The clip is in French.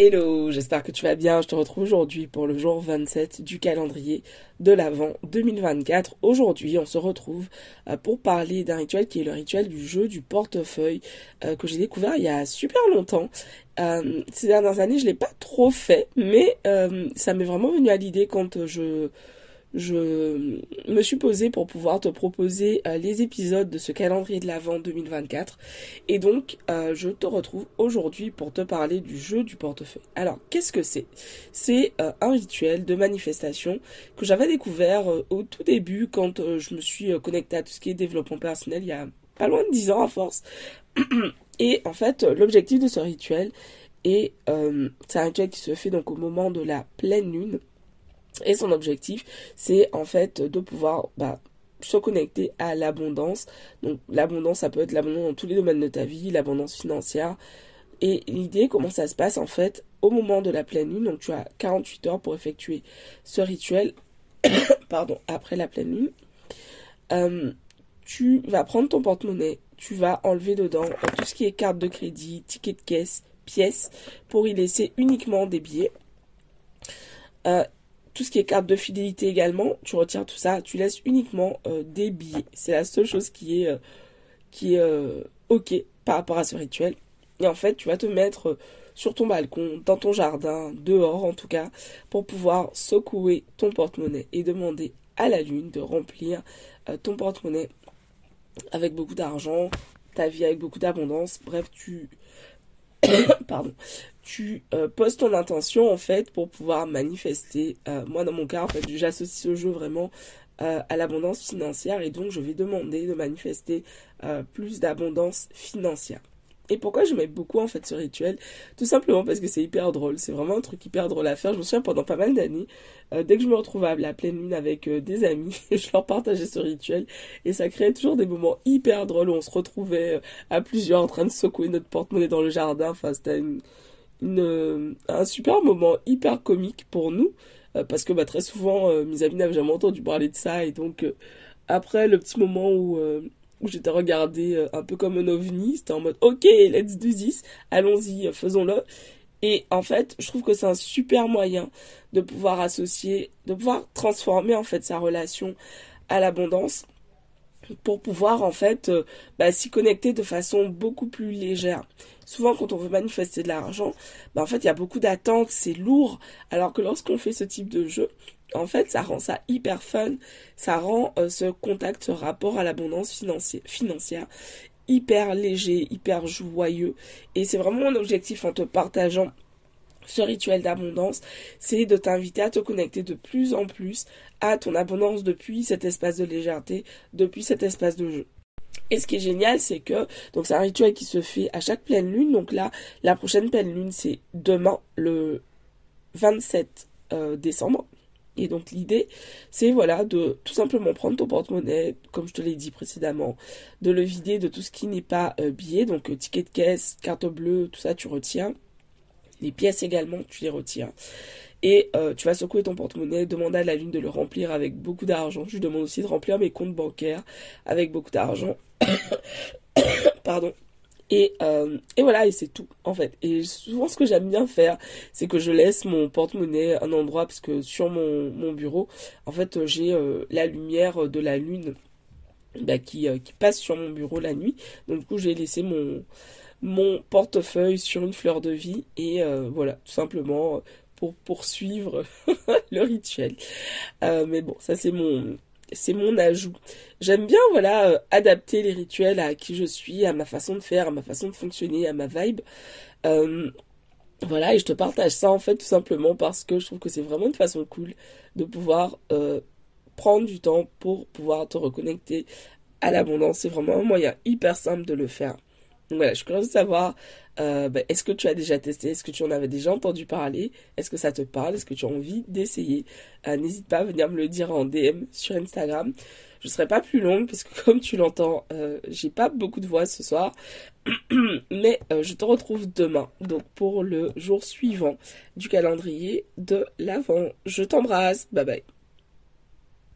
Hello, j'espère que tu vas bien. Je te retrouve aujourd'hui pour le jour 27 du calendrier de l'Avent 2024. Aujourd'hui, on se retrouve euh, pour parler d'un rituel qui est le rituel du jeu du portefeuille euh, que j'ai découvert il y a super longtemps. Euh, ces dernières années, je l'ai pas trop fait, mais ça m'est vraiment venu à l'idée quand je je me suis posée pour pouvoir te proposer euh, les épisodes de ce calendrier de l'Avent 2024. Et donc, euh, je te retrouve aujourd'hui pour te parler du jeu du portefeuille. Alors, qu'est-ce que c'est? C'est euh, un rituel de manifestation que j'avais découvert au tout début quand je me suis connectée à tout ce qui est développement personnel il y a pas loin de 10 ans à force. Et en fait, l'objectif de ce rituel est, c'est un rituel qui se fait donc au moment de la pleine lune. Et son objectif, c'est en fait de pouvoir bah, se connecter à l'abondance. Donc l'abondance, ça peut être l'abondance dans tous les domaines de ta vie, l'abondance financière. Et l'idée, comment ça se passe en fait au moment de la pleine lune. Donc tu as 48 heures pour effectuer ce rituel. Pardon, après la pleine lune. Euh, tu vas prendre ton porte-monnaie, tu vas enlever dedans tout ce qui est carte de crédit, ticket de caisse, pièces, pour y laisser uniquement des billets. Euh, tout ce qui est carte de fidélité également, tu retires tout ça, tu laisses uniquement euh, des billets. C'est la seule chose qui est, euh, qui est euh, ok par rapport à ce rituel. Et en fait, tu vas te mettre sur ton balcon, dans ton jardin, dehors en tout cas, pour pouvoir secouer ton porte-monnaie et demander à la lune de remplir ton porte-monnaie avec beaucoup d'argent, ta vie avec beaucoup d'abondance. Bref, tu pardon, tu euh, poses ton intention en fait pour pouvoir manifester. Euh, moi dans mon cas en fait j'associe ce jeu vraiment euh, à l'abondance financière et donc je vais demander de manifester plus d'abondance financière. Et pourquoi je mets beaucoup en fait ce rituel? Tout simplement parce que c'est hyper drôle. C'est vraiment un truc hyper drôle à faire. Je me souviens pendant pas mal d'années, euh, dès que je me retrouvais à la pleine lune avec euh, des amis, je leur partageais ce rituel et ça créait toujours des moments hyper drôles où on se retrouvait euh, à plusieurs en train de secouer notre porte-monnaie dans le jardin. Enfin, c'était une, un super moment hyper comique pour nous parce que bah, très souvent mes amis n'avaient jamais entendu parler de ça et donc après le petit moment où où j'étais regardée euh, un peu comme un ovni. C'était en mode, ok, let's do this, allons-y, euh, faisons-le. Et en fait, je trouve que c'est un super moyen de pouvoir associer, de pouvoir transformer en fait sa relation à l'abondance pour pouvoir en fait euh, bah, s'y connecter de façon beaucoup plus légère. Souvent quand on veut manifester de l'argent, bah, en fait il y a beaucoup d'attentes, c'est lourd, alors que lorsqu'on fait ce type de jeu, en fait ça rend ça hyper fun, ça rend euh, ce contact, ce rapport à l'abondance financière hyper léger, hyper joyeux. Et c'est vraiment mon objectif en te partageant ce rituel d'abondance, c'est de t'inviter à te connecter de plus en plus à ton abondance depuis cet espace de légèreté, depuis cet espace de jeu. Et ce qui est génial, c'est que donc c'est un rituel qui se fait à chaque pleine lune. Donc là, la prochaine pleine lune, c'est demain, le 27 euh, décembre. Et donc l'idée, c'est voilà de tout simplement prendre ton porte-monnaie, comme je te l'ai dit précédemment, de le vider de tout ce qui n'est pas euh, billet, donc euh, ticket de caisse, carte bleue, tout ça tu retiens. Les pièces également, tu les retires. Et euh, tu vas secouer ton porte-monnaie, demander à la lune de le remplir avec beaucoup d'argent. Je lui demande aussi de remplir mes comptes bancaires avec beaucoup d'argent. Pardon. Et, euh, et voilà, et c'est tout, en fait. Et souvent, ce que j'aime bien faire, c'est que je laisse mon porte-monnaie un endroit, parce que sur mon, mon bureau, en fait, j'ai euh, la lumière de la lune bah, qui passe sur mon bureau la nuit. Donc, du coup, j'ai laissé mon, mon portefeuille sur une fleur de vie et euh, voilà, tout simplement pour poursuivre le rituel. Euh, mais bon, ça c'est mon ajout. J'aime bien voilà euh, adapter les rituels à qui je suis, à ma façon de faire, à ma façon de fonctionner, à ma vibe. voilà, et je te partage ça en fait tout simplement parce que je trouve que c'est vraiment une façon cool de pouvoir prendre du temps pour pouvoir te reconnecter à l'abondance. C'est vraiment un moyen hyper simple de le faire. Voilà, je suis curieuse de savoir, euh, ben, est-ce que tu as déjà testé, est-ce que tu en avais déjà entendu parler, est-ce que ça te parle, est-ce que tu as envie d'essayer? Euh, N'hésite pas à venir me le dire en DM sur Instagram. Je serai pas plus longue parce que comme tu l'entends, euh, j'ai pas beaucoup de voix ce soir, mais je te retrouve demain, donc pour le jour suivant du calendrier de l'avant. Je t'embrasse, bye bye.